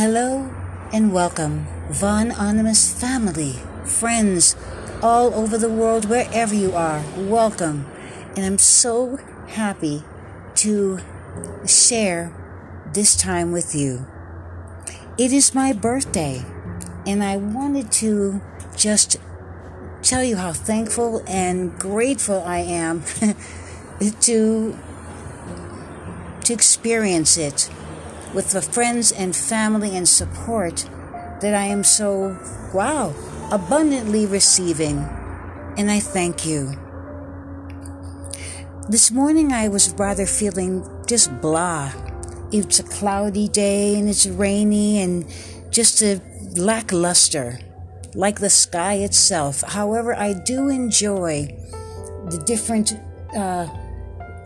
Hello and welcome, Von Anonymous family, friends all over the world, wherever you are. Welcome. And I'm so happy to share this time with you. It is my birthday, and I wanted to just tell you how thankful and grateful I am to to experience it with the friends and family and support that I am so, wow, abundantly receiving. And I thank you. This morning I was rather feeling just blah. It's a cloudy day and it's rainy and just a lackluster, like the sky itself. However, I do enjoy the different uh,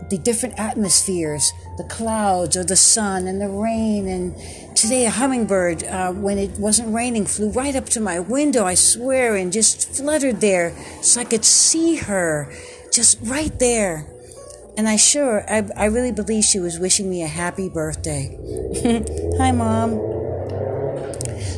the different atmospheres, the clouds or the sun and the rain. And today, a hummingbird, uh, when it wasn't raining, flew right up to my window, I swear, and just fluttered there so I could see her just right there. And I sure, I, I really believe she was wishing me a happy birthday. Hi, Mom.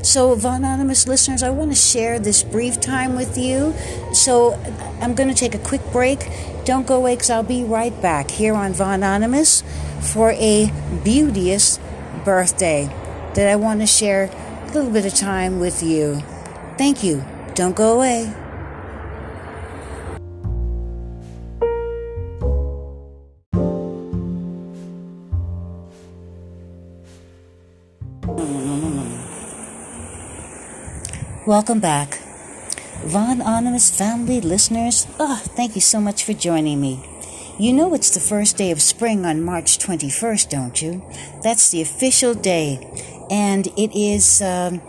So, anonymous listeners, I want to share this brief time with you. So, I'm going to take a quick break. Don't go away because I'll be right back here on Anonymous for a beauteous birthday that I want to share a little bit of time with you. Thank you. Don't go away. Welcome back. Von Anonymous family listeners, oh, thank you so much for joining me. You know it's the first day of spring on March 21st, don't you? That's the official day. And it is, um,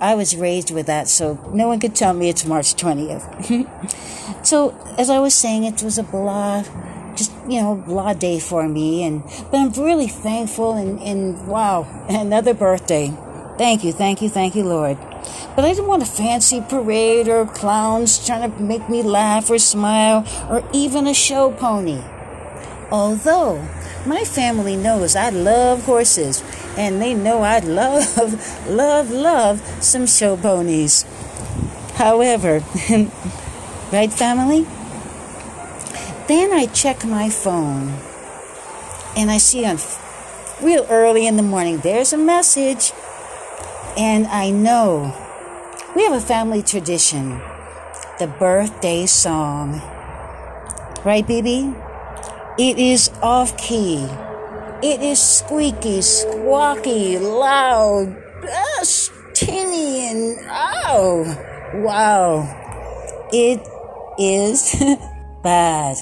I was raised with that, so no one could tell me it's March 20th. so, as I was saying, it was a blah, just, you know, blah day for me. And, but I'm really thankful and, and wow, another birthday. Thank you, thank you, thank you, Lord. But I didn't want a fancy parade or clowns trying to make me laugh or smile or even a show pony. Although my family knows I love horses and they know I love, love, love some show ponies. However, right, family? Then I check my phone and I see on real early in the morning there's a message and I know we have a family tradition the birthday song. Right, baby? It is off key. It is squeaky, squawky, loud, uh, tinny, and oh, wow. It is bad,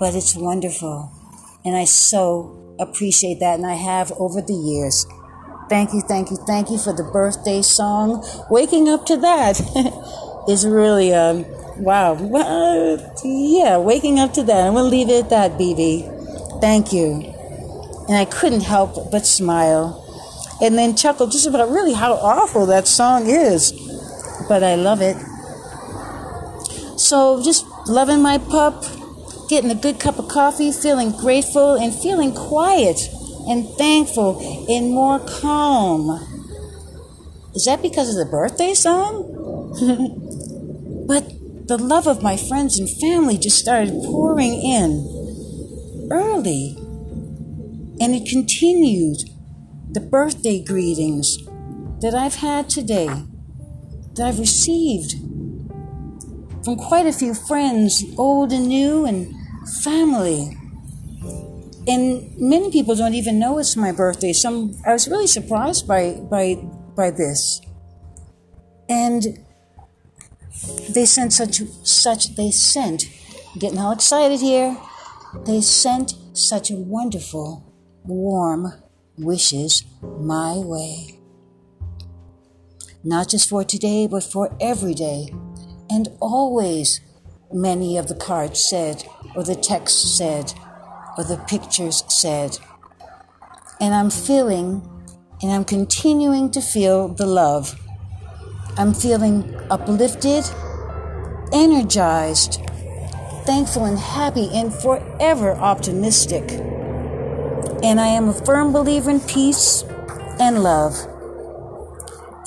but it's wonderful. And I so appreciate that, and I have over the years. Thank you, thank you, thank you for the birthday song. Waking up to that is really, um, wow. Yeah, waking up to that. I'm to leave it at that, BB. Thank you. And I couldn't help but smile and then chuckle just about really how awful that song is. But I love it. So just loving my pup, getting a good cup of coffee, feeling grateful, and feeling quiet and thankful and more calm. Is that because of the birthday song? but the love of my friends and family just started pouring in early. And it continued. The birthday greetings that I've had today, that I've received from quite a few friends, old and new, and family and many people don't even know it's my birthday. Some I was really surprised by by by this, and they sent such such they sent getting all excited here. They sent such a wonderful, warm wishes my way. Not just for today, but for every day, and always. Many of the cards said, or the text said or the pictures said. And I'm feeling and I'm continuing to feel the love. I'm feeling uplifted, energized, thankful and happy, and forever optimistic. And I am a firm believer in peace, and love.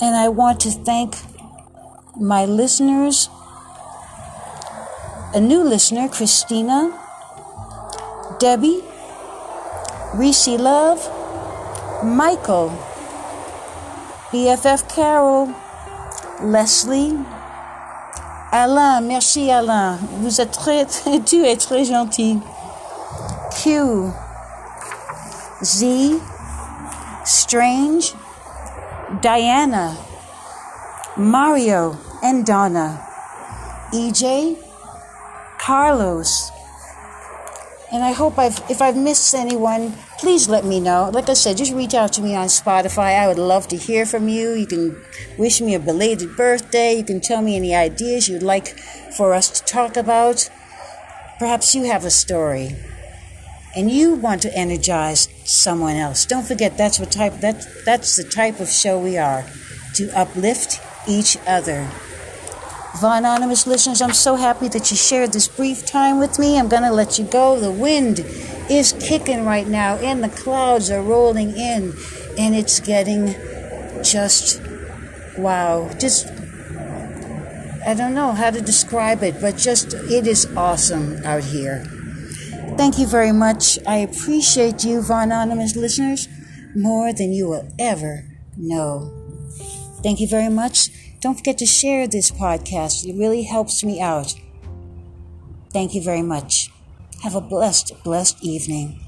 And I want to thank my listeners, a new listener, Christina, Debbie, Reese Love, Michael, BFF Carol, Leslie, Alain, merci Alain, vous êtes très, très, tu es très gentil. Q, Z, Strange, Diana, Mario, and Donna, EJ, Carlos, and I hope I've, if I've missed anyone, please let me know. Like I said, just reach out to me on Spotify. I would love to hear from you. You can wish me a belated birthday. You can tell me any ideas you'd like for us to talk about. Perhaps you have a story and you want to energize someone else. Don't forget that's what type that that's the type of show we are to uplift each other. Anonymous listeners, I'm so happy that you shared this brief time with me. I'm going to let you go. The wind is kicking right now, and the clouds are rolling in, and it's getting just wow. Just, I don't know how to describe it, but just, it is awesome out here. Thank you very much. I appreciate you, Anonymous listeners, more than you will ever know. Thank you very much. Don't forget to share this podcast. It really helps me out. Thank you very much. Have a blessed, blessed evening.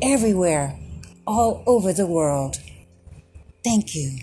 Everywhere, all over the world. Thank you.